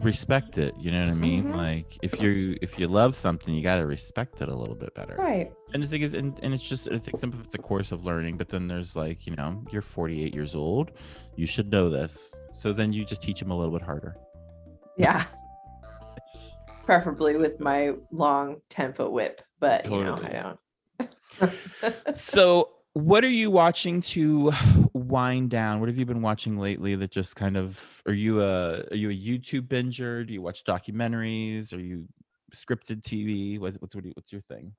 A: Respect it. You know what I mean?
B: Mhm.
A: Like if you if you love something, you gotta respect it a little bit better.
B: Right.
A: And the thing is, and, and it's just, I think some of it's a course of learning, but then there's like, you know, you're 48 years old, you should know this. So then you just teach them a little bit harder.
B: Yeah. Preferably with my long 10 foot whip, but you know, I don't.
A: so, what are you watching to wind down? What have you been watching lately that just kind of, are you a, are you a YouTube binger? Do you watch documentaries? Are you scripted TV? What, what's, what you, what's your thing?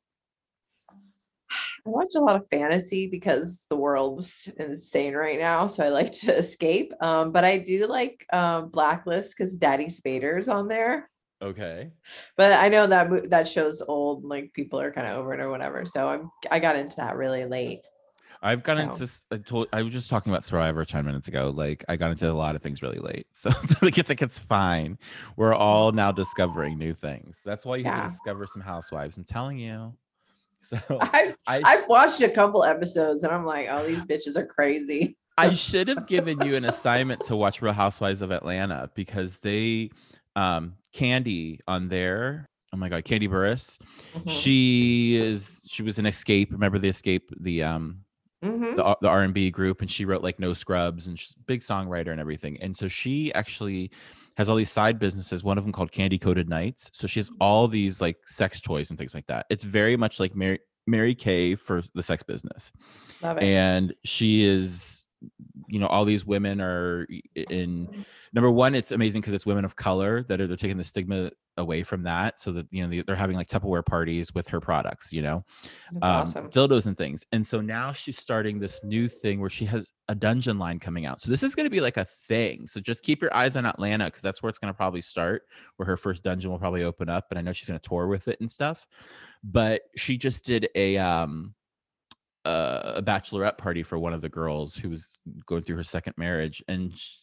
B: I watch a lot of fantasy because the world's insane right now. So I like to escape. Um, but I do like um, Blacklist because Daddy Spader's on there.
A: Okay.
B: But I know that that show's old. Like people are kind of over it or whatever. So I'm I got into that really late.
A: I've gotten
B: So-
A: into. I told. I was just talking about Survivor ten minutes ago. Like I got into a lot of things really late, so like I think it's fine. We're all now discovering new things. That's why you have to discover some housewives. I'm telling you. So
B: I've
A: I,
B: I've watched a couple episodes and I'm like, oh, these bitches are crazy.
A: I should have given you an assignment to watch Real Housewives of Atlanta because they, um, Kandi on there. Oh my God, Kandi Burruss.
B: Mhm.
A: She is. She was an Xscape. Remember the Xscape? The um
B: Mhm.
A: the, the r&b group and she wrote like no scrubs and she's a big songwriter and everything. And so she actually has all these side businesses one of them called Kandi Koated Nights. So she has all these like sex toys and things like that. It's very much like mary mary kay for the sex business.
B: Love it.
A: and she is you know all these women are in number one it's amazing because it's women of color that are they're taking the stigma away from that so that you know they- they're having like tupperware parties with her products you know
B: That's
A: um,
B: awesome.
A: dildos and things. And so now she's starting this new thing where she has a dungeon line coming out. So this is going to be like a thing. So just keep your eyes on Atlanta because that's where it's going to probably start, where her first dungeon will probably open up. And I know she's going to tour with it and stuff. But she just did a um a bachelorette party for one of the girls who was going through her second marriage, and. She,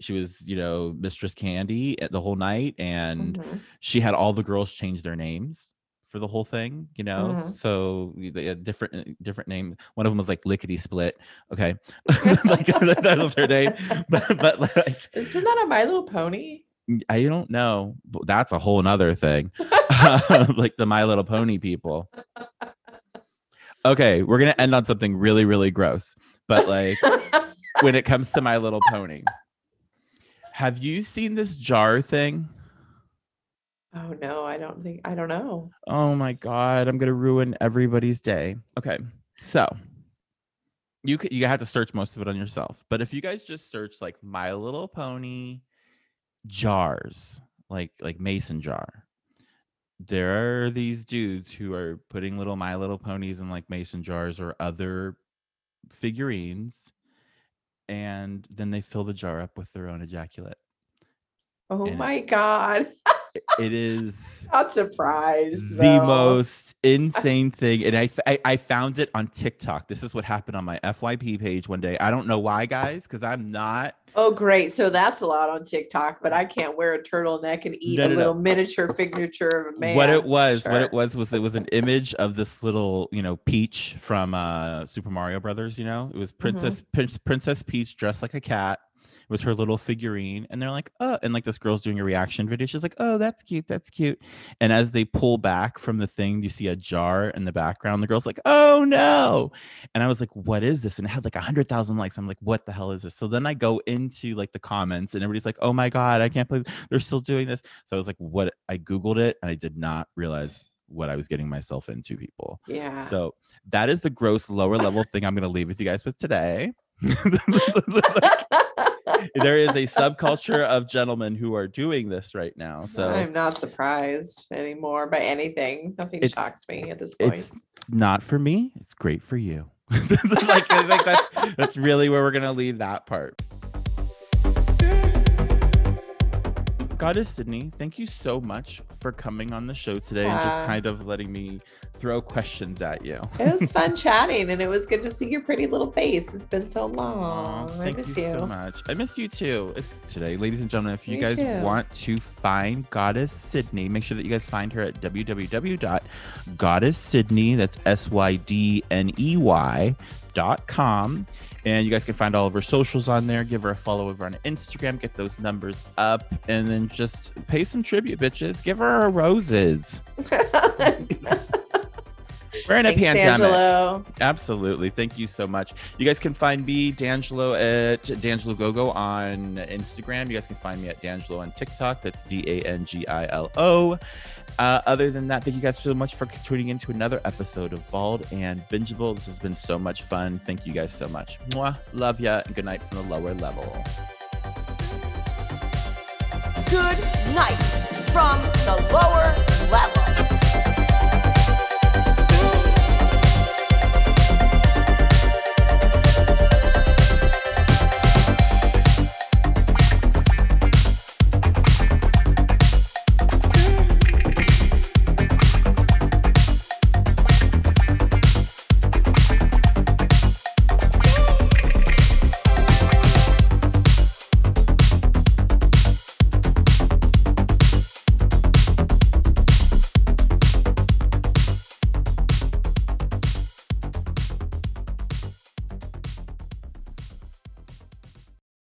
A: she was, you know, Mistress Kandi at the whole night, and
B: Mhm.
A: she had all the girls change their names for the whole thing you know
B: Mhm.
A: so they had different uh, different name one of them was like lickety split okay like that was her name but, but like
B: Isn't that a My Little Pony?
A: i don't know but that's a whole nother thing like the my little pony people okay we're gonna end on something really really gross but like when it comes to my little pony have you seen this jar thing
B: oh no, I don't think I don't know.
A: Oh my god, I'm gonna ruin everybody's day. Okay, so you could you have to search most of it on yourself, but if you guys just search like My Little Pony jars, like like mason jar, there are these dudes who are putting little My Little Ponies in like mason jars or other figurines, and then they fill the jar up with their own ejaculate.
B: Oh
A: And-
B: my god.
A: It is
B: Not surprised.
A: the
B: though.
A: most insane thing and I, I found it on tiktok this is what happened on my fyp page one day i don't know why guys because i'm not
B: Oh, great. So that's allowed on TikTok, but I can't wear a turtleneck and eat
A: No,
B: a
A: no, no.
B: little miniature signature of a man.
A: what it was what it was was it was an image of this little you know peach from uh super mario brothers you know it was princess Prince, princess peach dressed like a cat with her little figurine and they're like oh and like this girl's doing a reaction video. She's like oh that's cute that's cute. And as they pull back from the thing you see a jar in the background. The girl's like oh no. And i was like what is this? And it had like a hundred thousand likes. I'm like what the hell is this? So then i go into like the comments and everybody's like oh my god i can't believe they're still doing this. So i was like what i googled it and i did not realize what i was getting myself into people.
B: Yeah.
A: so that is the gross lower level thing i'm going to leave with you guys with today there is a subculture of gentlemen who are doing this right now so
B: I'm not surprised anymore by anything. Nothing
A: It's-
B: shocks me at this point.
A: it's not for me it's great for you like i think that's that's really where we're gonna leave that part goddess sydney thank you so much for coming on the show today and just kind of letting me throw questions at you
B: It was fun chatting, and it was good to see your pretty little face. It's been so long. I
A: thank
B: miss
A: you,
B: you.
A: so much. I miss you too. It's today, ladies and gentlemen. If you
B: Me
A: guys
B: too.
A: want to find Goddess Sydney, make sure that you guys find her at www.goddesssydney. That's S Y D N E Y com. And you guys can find all of her socials on there. Give her a follow over on instagram. Get those numbers up. And then just pay some tribute bitches. Give her her roses we're in a
B: Thanks,
A: pandemic
B: D'Angelo.
A: Absolutely. Thank you so much. You guys can find me, D'Angelo, at D'Angelo Gogo on Instagram. You guys can find me at D'Angelo on TikTok. That's D A N G I L O. Uh, other than that, thank you guys so much for tuning in to another episode of Bald and Bingeable. This has been so much fun. Thank you guys so much. Mwah. Love ya. And good night from the lower level.
C: Good night from the lower level.